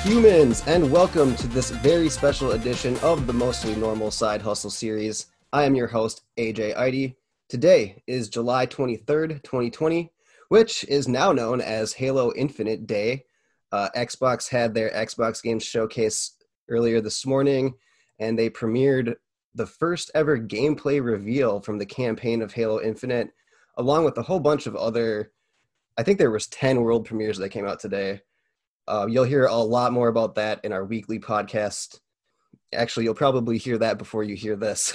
Humans, and welcome to this very special edition of the Mostly Normal Side Hustle series. I am your host, AJ Idy. Today is July 23rd, 2020, which is now known as Halo Infinite Day. Uh, Xbox had their Xbox Games Showcase earlier this morning, and they premiered the first ever gameplay reveal from the campaign of Halo Infinite, along with a whole bunch of other. I think there was ten world premieres that came out today. Uh, you'll hear a lot more about that in our weekly podcast. Actually, you'll probably hear that before you hear this,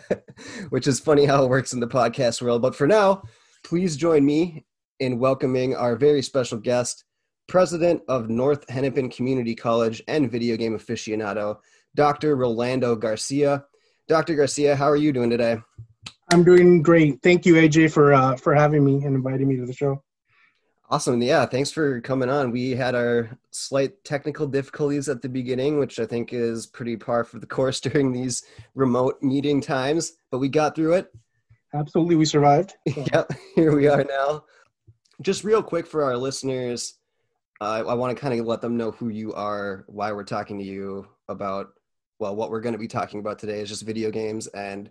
which is funny how it works in the podcast world. But for now, please join me in welcoming our very special guest, president of North Hennepin Community College and video game aficionado, Dr. Rolando Garcia. Dr. Garcia, how are you doing today? I'm doing great. Thank you, AJ, for uh, for having me and inviting me to the show. Awesome. Yeah, thanks for coming on. We had our slight technical difficulties at the beginning, which I think is pretty par for the course during these remote meeting times, but we got through it. Absolutely, we survived. So. yep, here we are now. Just real quick for our listeners, uh, I want to kind of let them know who you are, why we're talking to you about well, what we're going to be talking about today is just video games and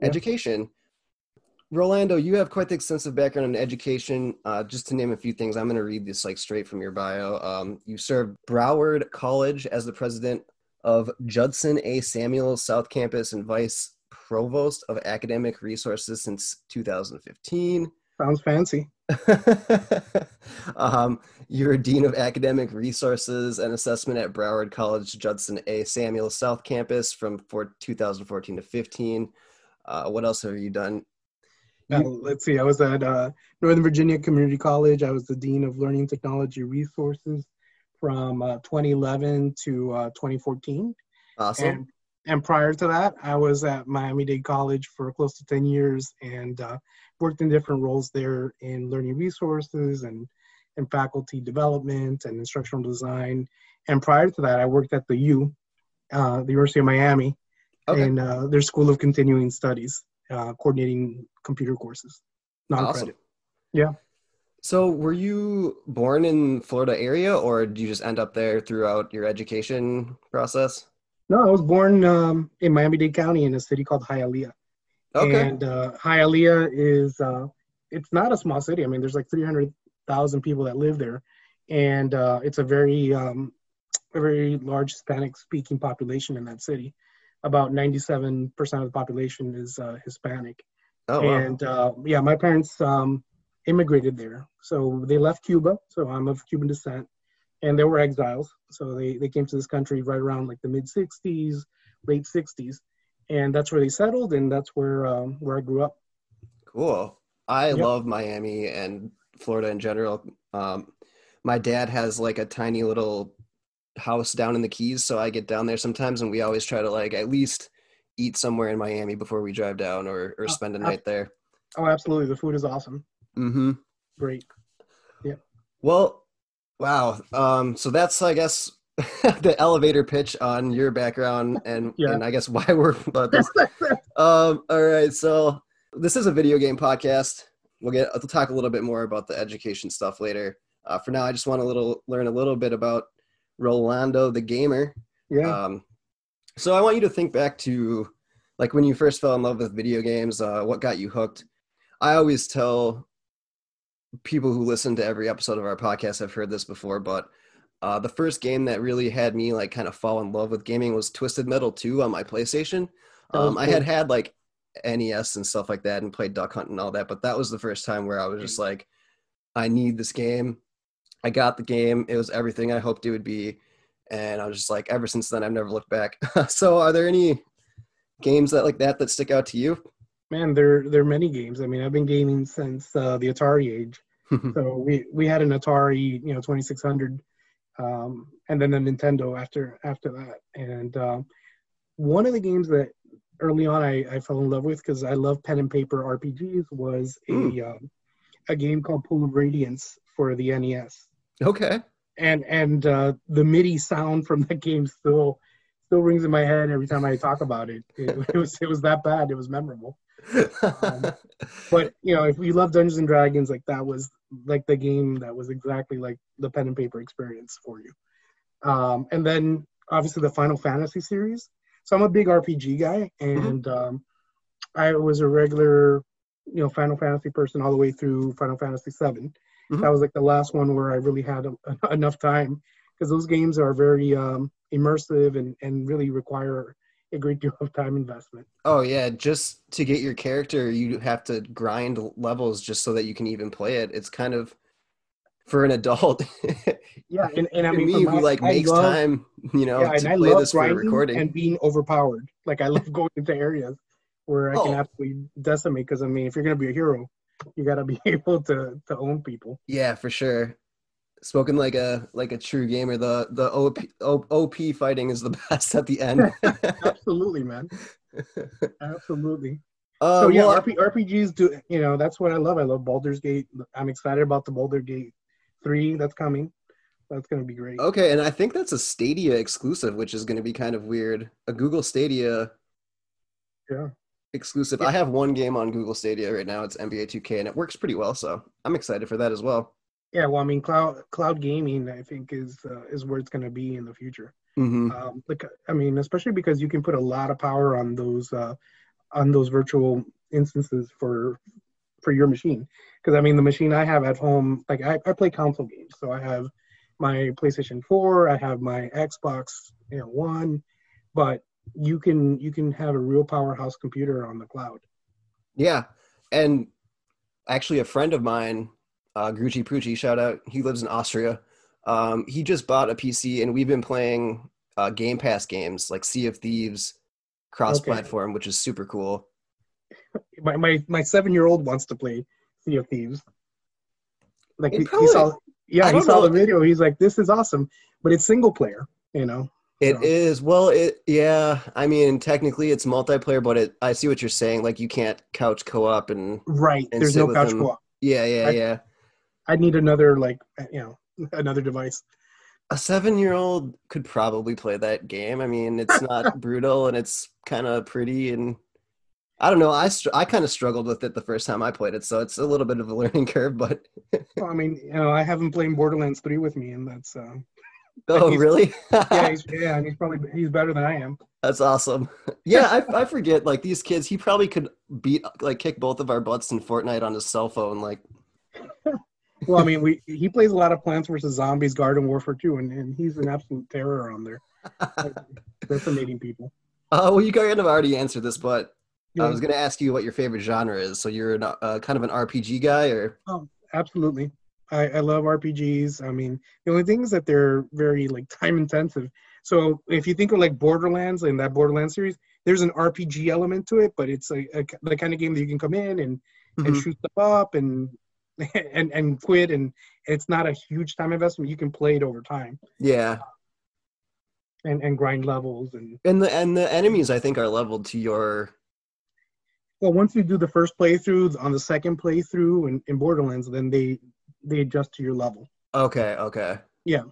yeah. education. Rolando, you have quite the extensive background in education. Uh, just to name a few things, I'm going to read this like straight from your bio. Um, you served Broward College as the president of Judson A. Samuel South Campus and vice provost of academic resources since 2015. Sounds fancy. um, you're Dean of Academic Resources and Assessment at Broward College Judson A. Samuel South Campus from for 2014 to 15. Uh, what else have you done? Uh, let's see. I was at uh, Northern Virginia Community College. I was the Dean of Learning Technology Resources from uh, 2011 to uh, 2014. Awesome. And, and, prior to that, I was at Miami Dade College for close to 10 years and uh, worked in different roles there in learning resources and, and faculty development and instructional design. And prior to that, I worked at the U, uh, the University of Miami, okay. in uh, their School of Continuing Studies, uh, coordinating computer courses, non-credit. Awesome. Yeah. So, were you born in Florida area, or did you just end up there throughout your education process? No, I was born um, in Miami-Dade County in a city called Hialeah. Okay. And uh, Hialeah is uh, it's not a small city. I mean, there's like 300,000 people that live there, and uh, it's a very um, a very large Hispanic speaking population in that city. About 97% of the population is uh, Hispanic. Oh, wow. And uh, yeah, my parents um, immigrated there. So they left Cuba. So I'm of Cuban descent. And they were exiles. So they, they came to this country right around like the mid 60s, late 60s and that's where they settled, and that's where um, where I grew up. Cool. I yep. love Miami and Florida in general. Um, my dad has like a tiny little house down in the Keys, so I get down there sometimes, and we always try to like at least eat somewhere in Miami before we drive down or or oh, spend a night there. Oh, absolutely! The food is awesome. Mm-hmm. Great. Yeah. Well, wow. Um, so that's I guess the elevator pitch on your background and yeah. and I guess why we're about this. um, all right, so this is a video game podcast. We'll get we'll talk a little bit more about the education stuff later. Uh, for now, I just want to little learn a little bit about Rolando the gamer. Yeah. Um, so I want you to think back to like when you first fell in love with video games. Uh, what got you hooked? I always tell people who listen to every episode of our podcast I've heard this before, but uh, the first game that really had me like kind of fall in love with gaming was Twisted Metal 2 on my PlayStation. Um, cool. I had had like NES and stuff like that and played Duck Hunt and all that, but that was the first time where I was just like, I need this game. I got the game. It was everything I hoped it would be. And I was just like, ever since then, I've never looked back. so, are there any games that like that that stick out to you? Man, there there are many games. I mean, I've been gaming since uh, the Atari age. so we we had an Atari, you know, 2600 um, and then the Nintendo after after that. And um, one of the games that early on I, I fell in love with because I love pen and paper RPGs was a mm. um, a game called Pool of Radiance for the NES. Okay. And and uh, the MIDI sound from that game still still rings in my head every time I talk about it. It, it was it was that bad. It was memorable. um, but you know, if you love Dungeons and Dragons, like that was like the game that was exactly like the pen and paper experience for you. Um, and then obviously the Final Fantasy series. So I'm a big RPG guy, mm-hmm. and mm-hmm. um, I was a regular, you know, Final Fantasy person all the way through Final Fantasy 7 mm-hmm. That was like the last one where I really had a, enough time because those games are very um, immersive and, and really require a great deal of time investment. Oh yeah, just to get your character, you have to grind levels just so that you can even play it. It's kind of for an adult. yeah, and, and I mean, me who like I makes love, time, you know, yeah, to play this for recording and being overpowered. Like I love going into areas where I oh. can absolutely decimate. Because I mean, if you're gonna be a hero, you got to be able to to own people. Yeah, for sure. Spoken like a like a true gamer. The the OP OP fighting is the best at the end. Absolutely, man. Absolutely. Uh, so yeah, well, RP, RPGs do. You know, that's what I love. I love Baldur's Gate. I'm excited about the Baldur's Gate three that's coming. That's going to be great. Okay, and I think that's a Stadia exclusive, which is going to be kind of weird. A Google Stadia. Yeah exclusive. Yeah. I have one game on Google Stadia right now. It's NBA 2K, and it works pretty well. So I'm excited for that as well. Yeah, well, I mean, cloud cloud gaming, I think is uh, is where it's going to be in the future. Mm-hmm. Um, like, I mean, especially because you can put a lot of power on those uh, on those virtual instances for for your machine. Because I mean, the machine I have at home, like I, I play console games, so I have my PlayStation 4, I have my Xbox, you know, One, but you can you can have a real powerhouse computer on the cloud. Yeah, and actually, a friend of mine, uh, Grucci Prucci, shout out. He lives in Austria. Um, he just bought a PC, and we've been playing uh, Game Pass games like Sea of Thieves, cross-platform, okay. which is super cool. My my my seven-year-old wants to play Sea of Thieves. Like he, probably, he saw, yeah, he saw know. the video. He's like, "This is awesome," but it's single player, you know. It so. is well, it yeah. I mean, technically it's multiplayer, but it. I see what you're saying. Like you can't couch co-op and right. And There's no couch them. co-op. Yeah, yeah, I, yeah. I need another like you know another device. A seven-year-old could probably play that game. I mean, it's not brutal and it's kind of pretty and I don't know. I str- I kind of struggled with it the first time I played it, so it's a little bit of a learning curve. But well, I mean, you know, I haven't played Borderlands three with me, and that's uh, Oh, really? yeah, he's, yeah, and he's probably he's better than I am. That's awesome. Yeah, I, I forget like these kids. He probably could beat like kick both of our butts in Fortnite on his cell phone. Like, well, I mean, we he plays a lot of Plants vs Zombies, Garden Warfare too, and, and he's an absolute terror on there, decimating people. Uh, well, you kind of already answered this, but yeah. I was going to ask you what your favorite genre is. So you're an, uh, kind of an RPG guy, or? Oh, absolutely. I, I love RPGs. I mean, the only thing is that they're very like time intensive. So if you think of like Borderlands and that Borderlands series, there's an RPG element to it, but it's a, a the kind of game that you can come in and mm-hmm. and shoot stuff up and and and quit, and it's not a huge time investment. You can play it over time. Yeah. And and grind levels and and the and the enemies I think are leveled to your. Well, once you do the first playthrough, on the second playthrough in, in Borderlands, then they they adjust to your level. Okay, okay. Yeah.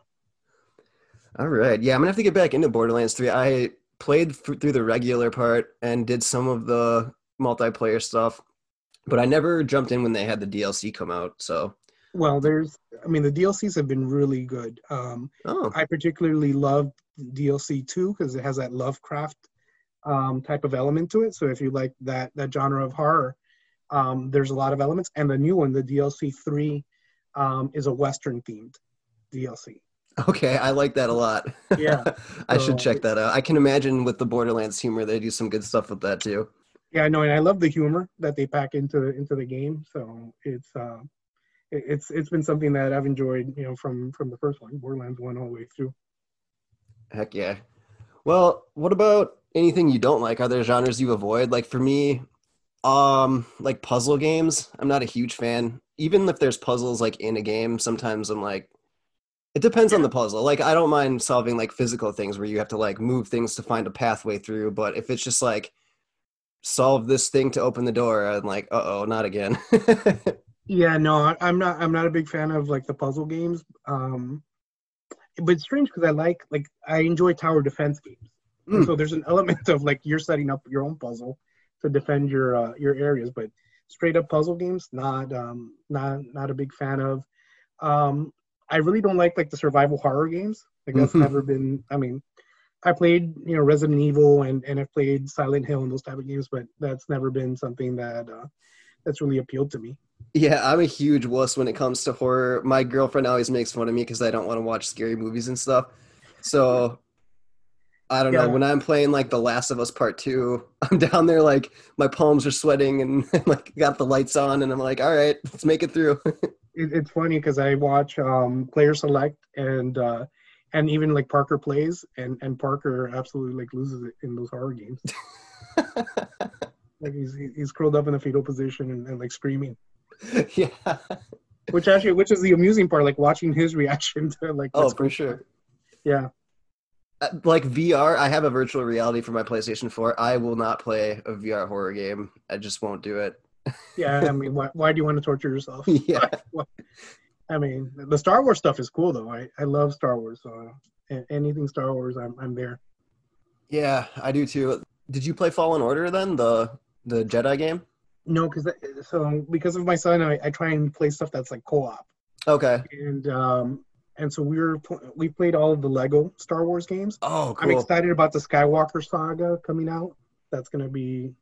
All right. Yeah, I'm gonna have to get back into Borderlands 3. I played f- through the regular part and did some of the multiplayer stuff, but I never jumped in when they had the DLC come out. So. Well, there's. I mean, the DLCs have been really good. Um, oh. I particularly love DLC two because it has that Lovecraft um, type of element to it. So if you like that that genre of horror, um, there's a lot of elements. And the new one, the DLC three, um, is a Western themed DLC. Okay, I like that a lot. Yeah, I so, should check that out. I can imagine with the Borderlands humor, they do some good stuff with that too. Yeah, I know, and I love the humor that they pack into the into the game. So it's uh, it's it's been something that I've enjoyed, you know, from from the first one, Borderlands one, all the way through. Heck yeah. Well, what about anything you don't like? Are there genres you avoid? Like for me, um, like puzzle games, I'm not a huge fan even if there's puzzles like in a game, sometimes I'm like, it depends yeah. on the puzzle. Like I don't mind solving like physical things where you have to like move things to find a pathway through, but if it's just like solve this thing to open the door, I'm like, uh oh, not again. yeah, no, I'm not. I'm not a big fan of like the puzzle games. Um, but it's strange because I like like I enjoy tower defense games. Mm. So there's an element of like you're setting up your own puzzle to defend your uh, your areas, but straight up puzzle games, not um, not not a big fan of. Um, I really don't like like the survival horror games. Like that's mm-hmm. never been. I mean, I played you know Resident Evil and and I've played Silent Hill and those type of games, but that's never been something that uh, that's really appealed to me. Yeah, I'm a huge wuss when it comes to horror. My girlfriend always makes fun of me because I don't want to watch scary movies and stuff. So I don't yeah. know. When I'm playing like The Last of Us Part Two, I'm down there like my palms are sweating and, like got the lights on, and I'm like, all right, let's make it through. it, it's funny because I watch um, Player Select and uh, and even like Parker plays, and and Parker absolutely like loses it in those horror games. like he's he's curled up in a fetal position and, and like screaming. Yeah. Which actually, which is the amusing part, like watching his reaction to like. Oh, for sure. Yeah. Uh, like VR, I have a virtual reality for my PlayStation 4. I will not play a VR horror game. I just won't do it. yeah, I mean, why, why do you want to torture yourself? Yeah. I mean, the Star Wars stuff is cool though. I, I love Star Wars. So anything Star Wars, I'm I'm there. Yeah, I do too. Did you play Fallen Order then, the the Jedi game? No, because so because of my son, I, I try and play stuff that's like co-op. Okay. And um and so we were we played all of the Lego Star Wars games. Oh, cool. I'm excited about the Skywalker saga coming out. That's gonna be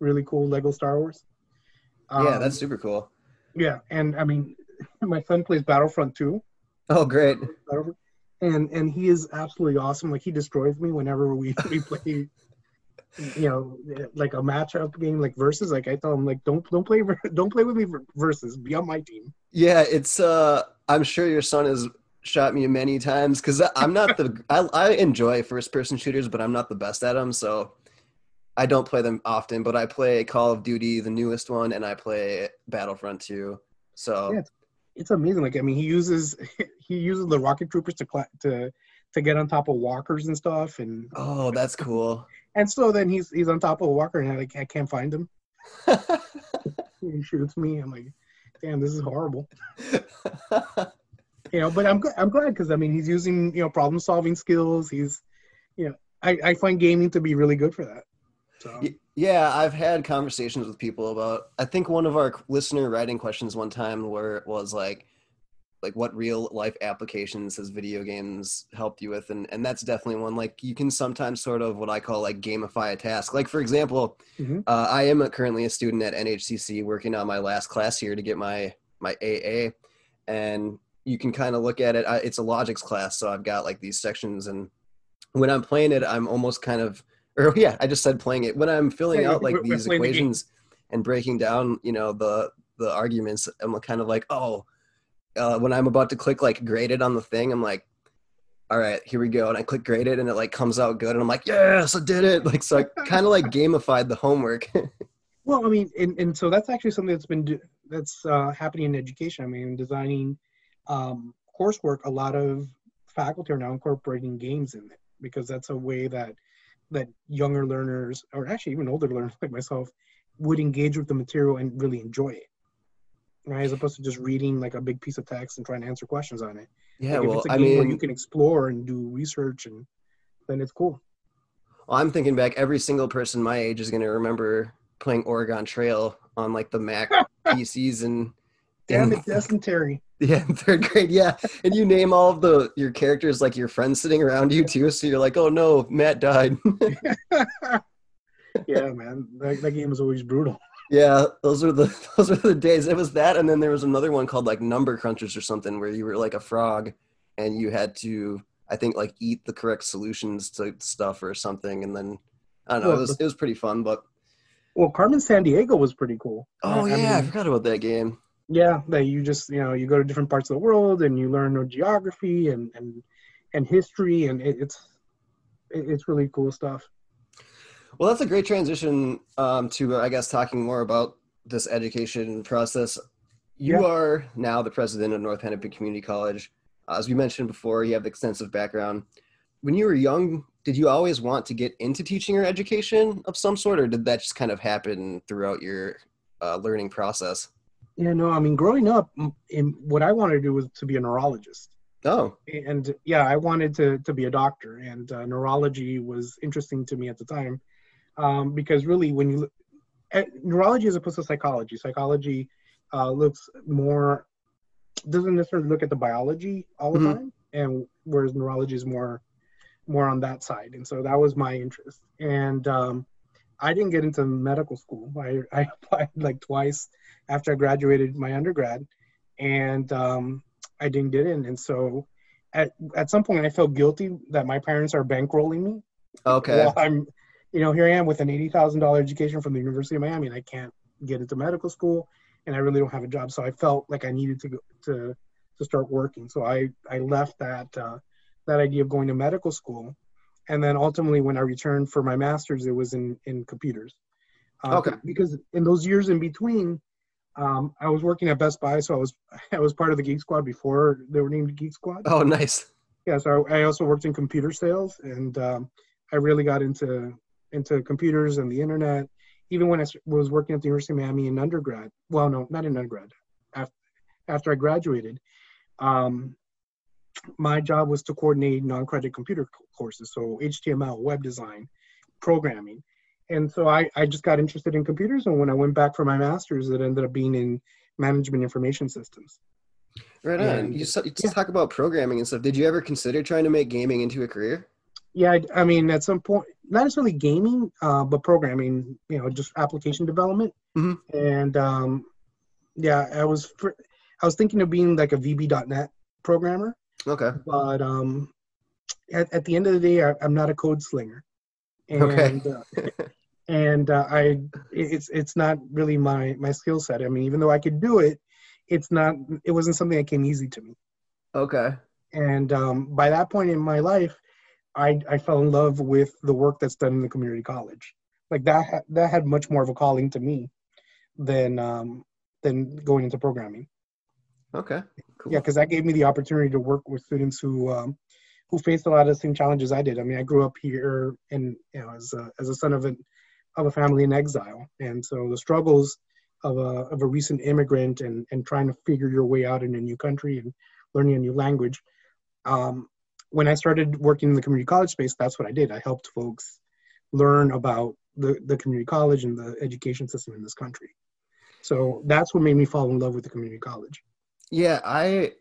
really cool. Lego Star Wars. Um, yeah, that's super cool. Yeah, and I mean, my son plays Battlefront 2. Oh, great. And and he is absolutely awesome. Like he destroys me whenever we we play. You know, like a matchup game, like versus. Like I tell him, like don't don't play don't play with me versus. Be on my team. Yeah, it's. uh I'm sure your son has shot me many times because I'm not the. I I enjoy first person shooters, but I'm not the best at them. So I don't play them often, but I play Call of Duty, the newest one, and I play Battlefront 2. So yeah, it's, it's amazing. Like I mean, he uses he uses the rocket troopers to to to get on top of walkers and stuff. And oh, that's cool. And so then he's he's on top of a walker, and I like I can't find him. he shoots me. I'm like, damn, this is horrible. you know, but I'm I'm glad because I mean he's using you know problem solving skills. He's you know I I find gaming to be really good for that. So. Yeah, I've had conversations with people about. I think one of our listener writing questions one time where it was like, like what real life applications has video games helped you with, and and that's definitely one. Like you can sometimes sort of what I call like gamify a task. Like for example, mm-hmm. uh, I am currently a student at NHCC working on my last class here to get my my AA, and you can kind of look at it. It's a logics class, so I've got like these sections, and when I'm playing it, I'm almost kind of or yeah, I just said playing it when I'm filling yeah, out like these equations the and breaking down, you know, the the arguments. I'm kind of like, oh, uh, when I'm about to click like graded on the thing, I'm like, all right, here we go, and I click graded, and it like comes out good, and I'm like, yes, I did it. Like so, I kind of like gamified the homework. well, I mean, and, and so that's actually something that's been that's uh, happening in education. I mean, designing um, coursework, a lot of faculty are now incorporating games in it because that's a way that that younger learners, or actually even older learners like myself, would engage with the material and really enjoy it, right? As opposed to just reading like a big piece of text and trying to answer questions on it. Yeah, like well, I mean, where you can explore and do research, and then it's cool. Well, I'm thinking back. Every single person my age is going to remember playing Oregon Trail on like the Mac PCs and. Damn it, dysentery. Yeah, third grade. Yeah, and you name all of the your characters like your friends sitting around you too. So you're like, oh no, Matt died. yeah, man, that, that game was always brutal. Yeah, those are the those are the days. It was that, and then there was another one called like Number Crunchers or something, where you were like a frog, and you had to, I think, like eat the correct solutions to stuff or something, and then I don't know. Well, it was it was pretty fun, but well, Carmen Sandiego was pretty cool. Oh yeah, I, mean, I forgot about that game yeah that you just you know you go to different parts of the world and you learn geography and and and history and it, it's it's really cool stuff. Well that's a great transition um, to i guess talking more about this education process. You yeah. are now the president of north hennepin community college. Uh, as we mentioned before you have extensive background. When you were young did you always want to get into teaching or education of some sort or did that just kind of happen throughout your uh, learning process yeah, no, I mean, growing up, in, what I wanted to do was to be a neurologist. Oh. And yeah, I wanted to, to be a doctor, and uh, neurology was interesting to me at the time um, because really, when you neurology as opposed to psychology. Psychology uh, looks more doesn't necessarily look at the biology all the mm-hmm. time, and whereas neurology is more more on that side. And so that was my interest. And um, I didn't get into medical school. I, I applied like twice after I graduated my undergrad, and um, I didn't get in. And so at at some point, I felt guilty that my parents are bankrolling me. Okay. I'm, you know, here I am with an eighty thousand dollar education from the University of Miami, and I can't get into medical school, and I really don't have a job. So I felt like I needed to go to to start working. So I I left that uh, that idea of going to medical school, and then ultimately when I returned for my master's, it was in in computers. Uh, okay. Because in those years in between, um, I was working at Best Buy, so I was I was part of the Geek Squad before they were named Geek Squad. Oh, nice. Yeah, so I also worked in computer sales, and um, I really got into into computers and the internet. Even when I was working at the University of Miami in undergrad, well, no, not in undergrad. After after I graduated, um, my job was to coordinate non-credit computer courses, so HTML, web design, programming, and so I, I just got interested in computers and when i went back for my master's it ended up being in management information systems. Right on. And, you just, you just yeah. talk about programming and stuff. Did you ever consider trying to make gaming into a career? Yeah i, I mean at some point not necessarily gaming uh, but programming you know just application development. Mm-hmm. and um, yeah i was for, i was thinking of being like a vb.net programmer okay but um, at, at the end of the day I, i'm not a code slinger and okay. uh, and uh, I it's it's not really my my skill set. I mean, even though I could do it, it's not it wasn't something that came easy to me. Okay. And um, by that point in my life, I I fell in love with the work that's done in the community college. Like that ha- that had much more of a calling to me than um, than going into programming. Okay. Cool. Yeah, because that gave me the opportunity to work with students who um, who faced a lot of the same challenges I did. I mean, I grew up here and you know as a, as a son of a of a family in exile, and so the struggles of a of a recent immigrant and and trying to figure your way out in a new country and learning a new language. Um, when I started working in the community college space, that's what I did. I helped folks learn about the, the community college and the education system in this country. So that's what made me fall in love with the community college. Yeah, I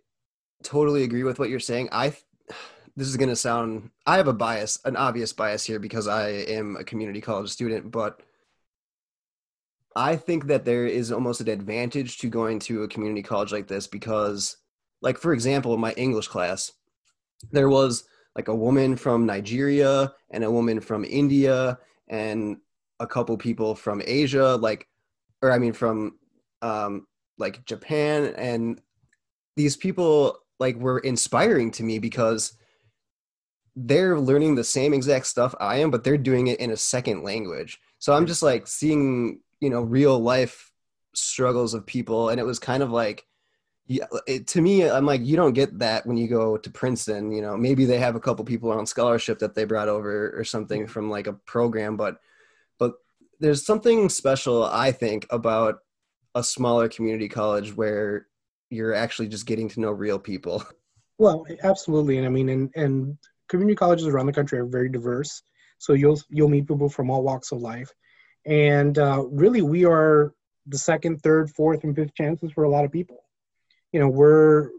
totally agree with what you're saying. I this is going to sound i have a bias an obvious bias here because i am a community college student but i think that there is almost an advantage to going to a community college like this because like for example in my english class there was like a woman from nigeria and a woman from india and a couple people from asia like or i mean from um like japan and these people like were inspiring to me because they're learning the same exact stuff I am, but they're doing it in a second language. So I'm just like seeing, you know, real life struggles of people. And it was kind of like, yeah, it, to me, I'm like, you don't get that when you go to Princeton. You know, maybe they have a couple people on scholarship that they brought over or something from like a program, but but there's something special, I think, about a smaller community college where you're actually just getting to know real people. Well, absolutely, and I mean, and and community colleges around the country are very diverse. So you'll you'll meet people from all walks of life, and uh, really we are the second, third, fourth, and fifth chances for a lot of people. You know, we're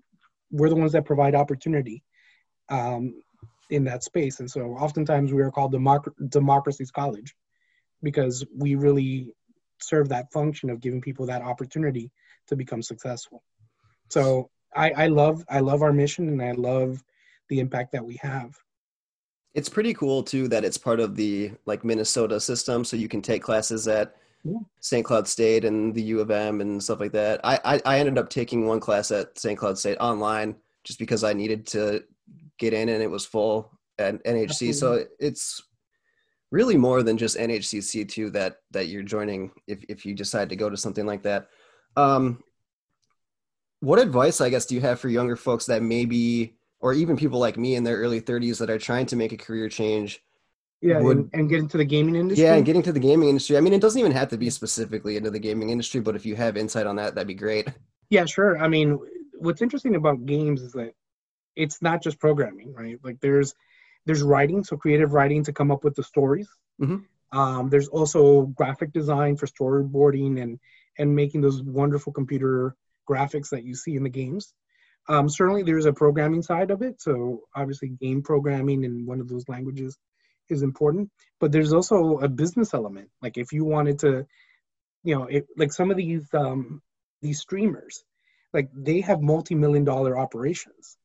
we're the ones that provide opportunity um, in that space, and so oftentimes we are called democ- democracy's college because we really serve that function of giving people that opportunity to become successful. So I, I love I love our mission, and I love the impact that we have. It's pretty cool too that it's part of the like Minnesota system, so you can take classes at yeah. St. Cloud State and the U of M and stuff like that. I, I, I ended up taking one class at St. Cloud State online just because I needed to get in and it was full at NHC. Absolutely. So it's really more than just NHCC too that that you're joining if if you decide to go to something like that. Um, what advice, I guess, do you have for younger folks that maybe or even people like me in their early 30s that are trying to make a career change yeah would, and, and, get into the gaming industry? Yeah and getting to the gaming industry. I mean it doesn't even have to be specifically into the gaming industry but if you have insight on that that'd be great. Yeah sure. I mean what's interesting about games is that it's not just programming right? Like there's there's writing so creative writing to come up with the stories. Mm-hmm. Um, there's also graphic design for storyboarding and and making those wonderful computer graphics that you see in the games. Um, certainly, there's a programming side of it. So obviously, game programming in one of those languages is important. But there's also a business element. Like if you wanted to, you know, it, like some of these um, these streamers, like they have multi-million dollar operations.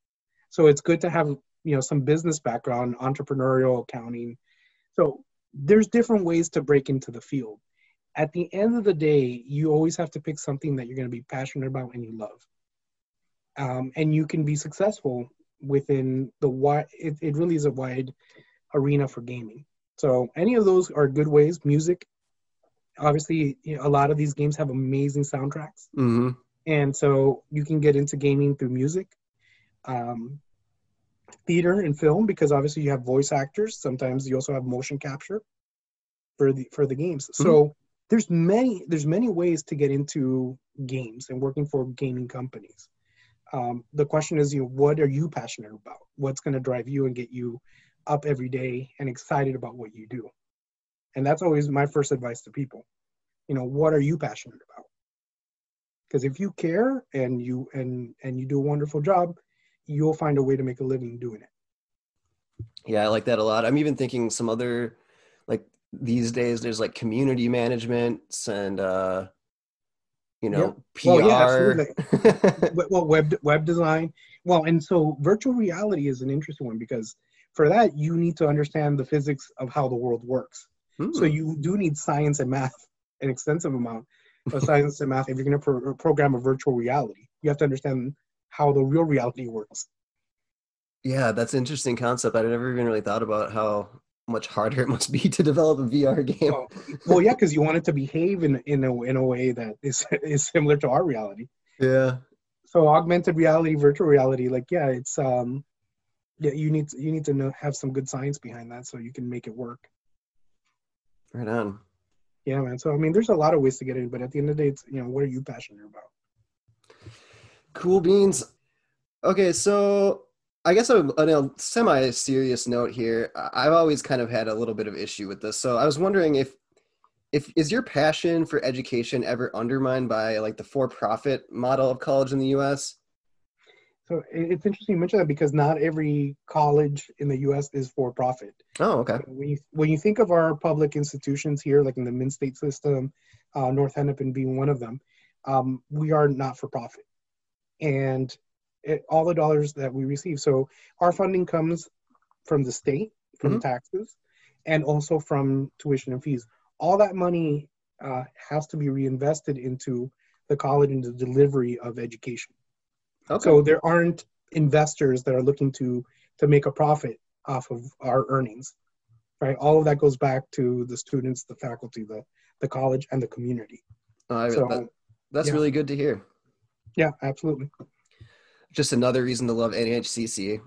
So it's good to have you know some business background, entrepreneurial accounting. So there's different ways to break into the field. At the end of the day, you always have to pick something that you're going to be passionate about and you love um, and you can be successful within the wide. It, it really is a wide arena for gaming. So any of those are good ways. Music, obviously, you know, a lot of these games have amazing soundtracks, mm-hmm. and so you can get into gaming through music. Um, theater and film because obviously you have voice actors sometimes you also have motion capture for the for the games mm-hmm. so there's many there's many ways to get into games and working for gaming companies um, the question is, you know, what are you passionate about? What's going to drive you and get you up every day and excited about what you do? And that's always my first advice to people. You know, what are you passionate about? Because if you care and you and and you do a wonderful job, you'll find a way to make a living doing it. Yeah, I like that a lot. I'm even thinking some other like these days there's like community management and uh you know, PR. Well, yeah, well, web web design. Well, and so virtual reality is an interesting one because for that you need to understand the physics of how the world works. Hmm. So you do need science and math, an extensive amount of science and math if you're going to pro- program a virtual reality. You have to understand how the real reality works. Yeah, that's an interesting concept. I never even really thought about how much harder it must be to develop a VR game. Well, well yeah, because you want it to behave in in a in a way that is is similar to our reality. Yeah. So augmented reality, virtual reality, like yeah, it's um, yeah, you need to, you need to know have some good science behind that so you can make it work. Right on. Yeah, man. So I mean, there's a lot of ways to get in, but at the end of the day, it's you know, what are you passionate about? Cool beans. Okay, so I guess on a semi-serious note here, I've always kind of had a little bit of issue with this. So I was wondering if, if is your passion for education ever undermined by like the for-profit model of college in the U.S.? So it's interesting you mention that because not every college in the U.S. is for-profit. Oh, okay. When you when you think of our public institutions here, like in the Minn-State system, uh, North Hennepin being one of them, um, we are not for profit, and it, all the dollars that we receive. So our funding comes from the state, from mm-hmm. taxes, and also from tuition and fees. All that money uh, has to be reinvested into the college and the delivery of education. Okay. So there aren't investors that are looking to to make a profit off of our earnings, right? All of that goes back to the students, the faculty, the the college, and the community. Uh, so, that, that's yeah. really good to hear. Yeah, absolutely just another reason to love NHCC.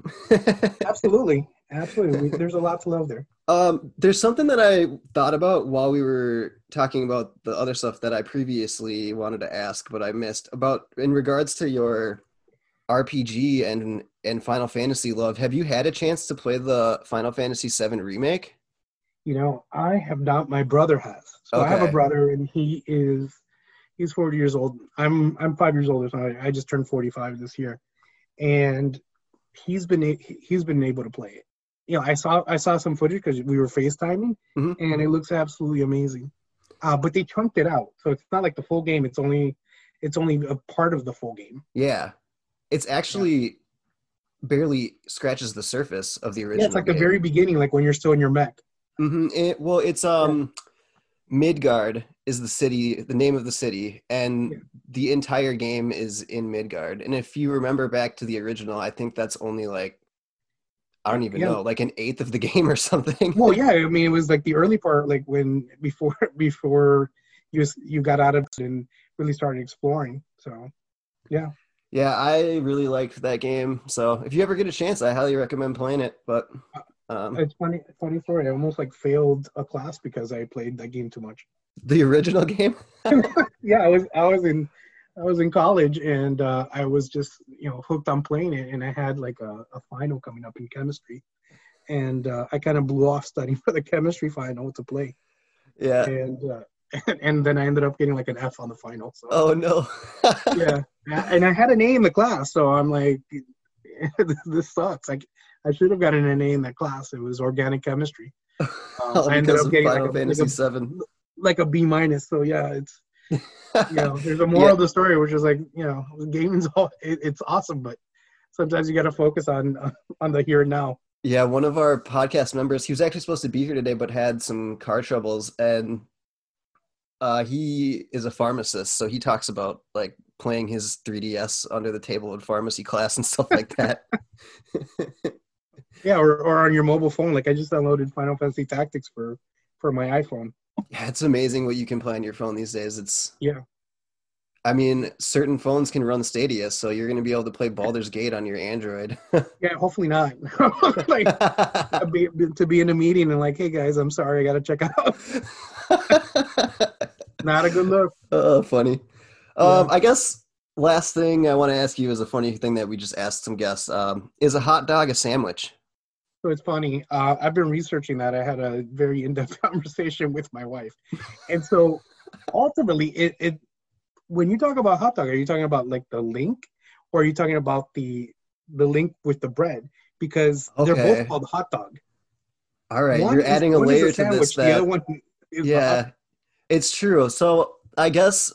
absolutely, absolutely. There's a lot to love there. Um, there's something that I thought about while we were talking about the other stuff that I previously wanted to ask, but I missed about in regards to your RPG and and Final Fantasy love. Have you had a chance to play the Final Fantasy VII remake? You know, I have not. My brother has. So okay. I have a brother, and he is he's 40 years old. I'm I'm five years older, so I, I just turned 45 this year and he's been he's been able to play it. You know, I saw I saw some footage because we were FaceTiming, mm-hmm. and it looks absolutely amazing. Uh, but they chunked it out, so it's not like the full game. It's only it's only a part of the full game. Yeah, it's actually yeah. barely scratches the surface of the original. Yeah, it's like game. the very beginning, like when you're still in your mech. Mm-hmm. It, well, it's um. Yeah Midgar is the city, the name of the city, and yeah. the entire game is in Midgar. And if you remember back to the original, I think that's only like I don't even yeah. know, like an eighth of the game or something. Well, yeah, I mean, it was like the early part, like when before before you you got out of it and really started exploring. So, yeah. Yeah, I really liked that game. So if you ever get a chance, I highly recommend playing it. But uh, um, it's funny, funny story. I almost like failed a class because I played that game too much. The original game? yeah, I was I was in I was in college and uh, I was just you know hooked on playing it, and I had like a, a final coming up in chemistry, and uh, I kind of blew off studying for the chemistry final to play. Yeah. And uh, and then I ended up getting like an F on the final. So. Oh no. yeah, and I had an A in the class, so I'm like, this sucks. Like I should have gotten an A in that class. It was organic chemistry. Um, I ended up getting Final like a, Fantasy like a, Seven, like a B minus. So yeah, it's you know, there's a moral yeah. of the story, which is like you know, gaming's all it, it's awesome, but sometimes you got to focus on on the here and now. Yeah, one of our podcast members, he was actually supposed to be here today, but had some car troubles, and uh, he is a pharmacist, so he talks about like playing his 3ds under the table in pharmacy class and stuff like that. yeah, or, or on your mobile phone. Like I just downloaded Final Fantasy Tactics for for my iPhone. Yeah, it's amazing what you can play on your phone these days. It's yeah. I mean, certain phones can run Stadia, so you're going to be able to play Baldur's Gate on your Android. yeah, hopefully not. like be, to be in a meeting and like, hey guys, I'm sorry, I got to check out. not a good look. Oh, uh, funny. Um, I guess last thing I want to ask you is a funny thing that we just asked some guests. Um, is a hot dog a sandwich? So it's funny. Uh, I've been researching that. I had a very in-depth conversation with my wife, and so ultimately, it, it when you talk about hot dog, are you talking about like the link, or are you talking about the the link with the bread? Because okay. they're both called hot dog. All right, one you're is, adding a layer a sandwich, to this. That, the other one yeah, it's true. So I guess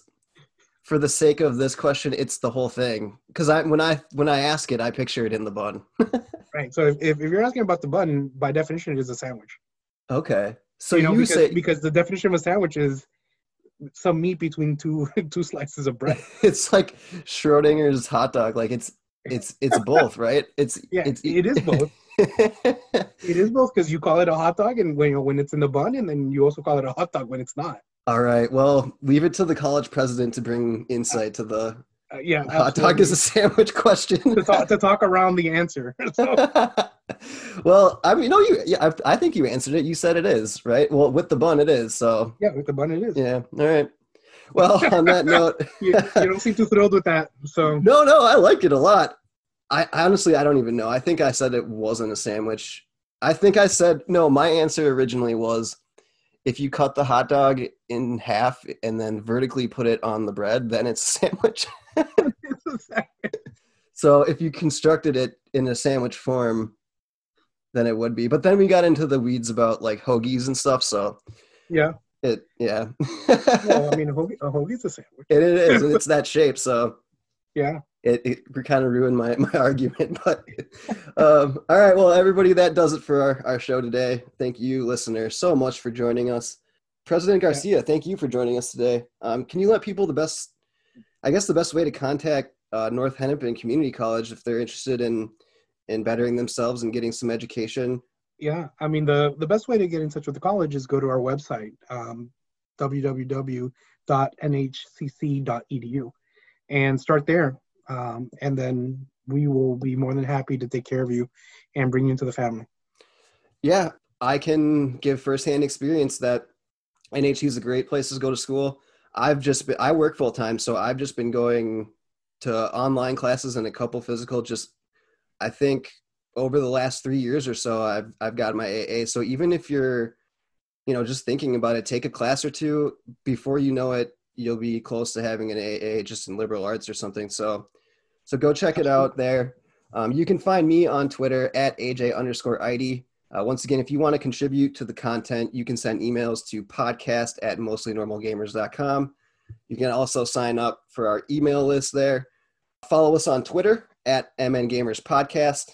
for the sake of this question, it's the whole thing. Because I when I when I ask it, I picture it in the bun. right. So if, if you're asking about the bun, by definition, it is a sandwich. Okay. So you, know, you because, say because the definition of a sandwich is some meat between two two slices of bread. it's like Schrodinger's hot dog. Like it's it's it's both, right? It's yeah, it's it is both. it is both because you call it a hot dog, and when when it's in the bun, and then you also call it a hot dog when it's not. All right. Well, leave it to the college president to bring insight to the uh, yeah hot dog is a sandwich question to, talk, to talk around the answer. So. well, I mean, no, you. Yeah, I, I, think you answered it. You said it is right. Well, with the bun, it is. So yeah, with the bun, it is. Yeah. All right. Well, on that note, you, you, don't seem too thrilled with that. So no, no, I like it a lot. I honestly, I don't even know. I think I said it wasn't a sandwich. I think I said no. My answer originally was if you cut the hot dog in half and then vertically put it on the bread, then it's a sandwich. so if you constructed it in a sandwich form, then it would be. But then we got into the weeds about like hoagies and stuff. So yeah, it yeah. well, I mean, a, hoagie, a hoagie's a sandwich. It, is, and it's that shape. So yeah, it, it kind of ruined my, my argument. But um, all right, well, everybody, that does it for our, our show today. Thank you, listeners, so much for joining us. President Garcia, thank you for joining us today. Um, can you let people the best, I guess, the best way to contact uh, North Hennepin Community College if they're interested in in bettering themselves and getting some education? Yeah, I mean the the best way to get in touch with the college is go to our website, um, www.nhcc.edu, and start there um, and then we will be more than happy to take care of you and bring you into the family. Yeah, I can give firsthand experience that NHC is a great place to go to school. I've just been, I work full time, so I've just been going to online classes and a couple physical. Just I think over the last three years or so, I've I've got my AA. So even if you're, you know, just thinking about it, take a class or two before you know it, you'll be close to having an AA just in liberal arts or something. So so go check it out there. Um, you can find me on Twitter at AJ underscore ID. Uh, once again, if you want to contribute to the content, you can send emails to podcast at mostlynormalgamers.com. You can also sign up for our email list there. Follow us on Twitter at MN Gamers Podcast.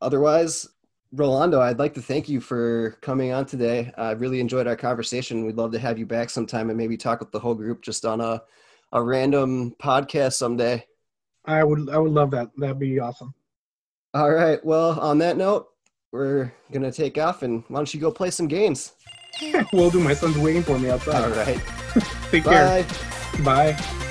Otherwise, Rolando, I'd like to thank you for coming on today. I really enjoyed our conversation. We'd love to have you back sometime and maybe talk with the whole group just on a, a random podcast someday. I would I would love that. That'd be awesome. All right. Well, on that note, we're gonna take off, and why don't you go play some games? Will do. My son's waiting for me outside. All right. Take Bye. care. Bye.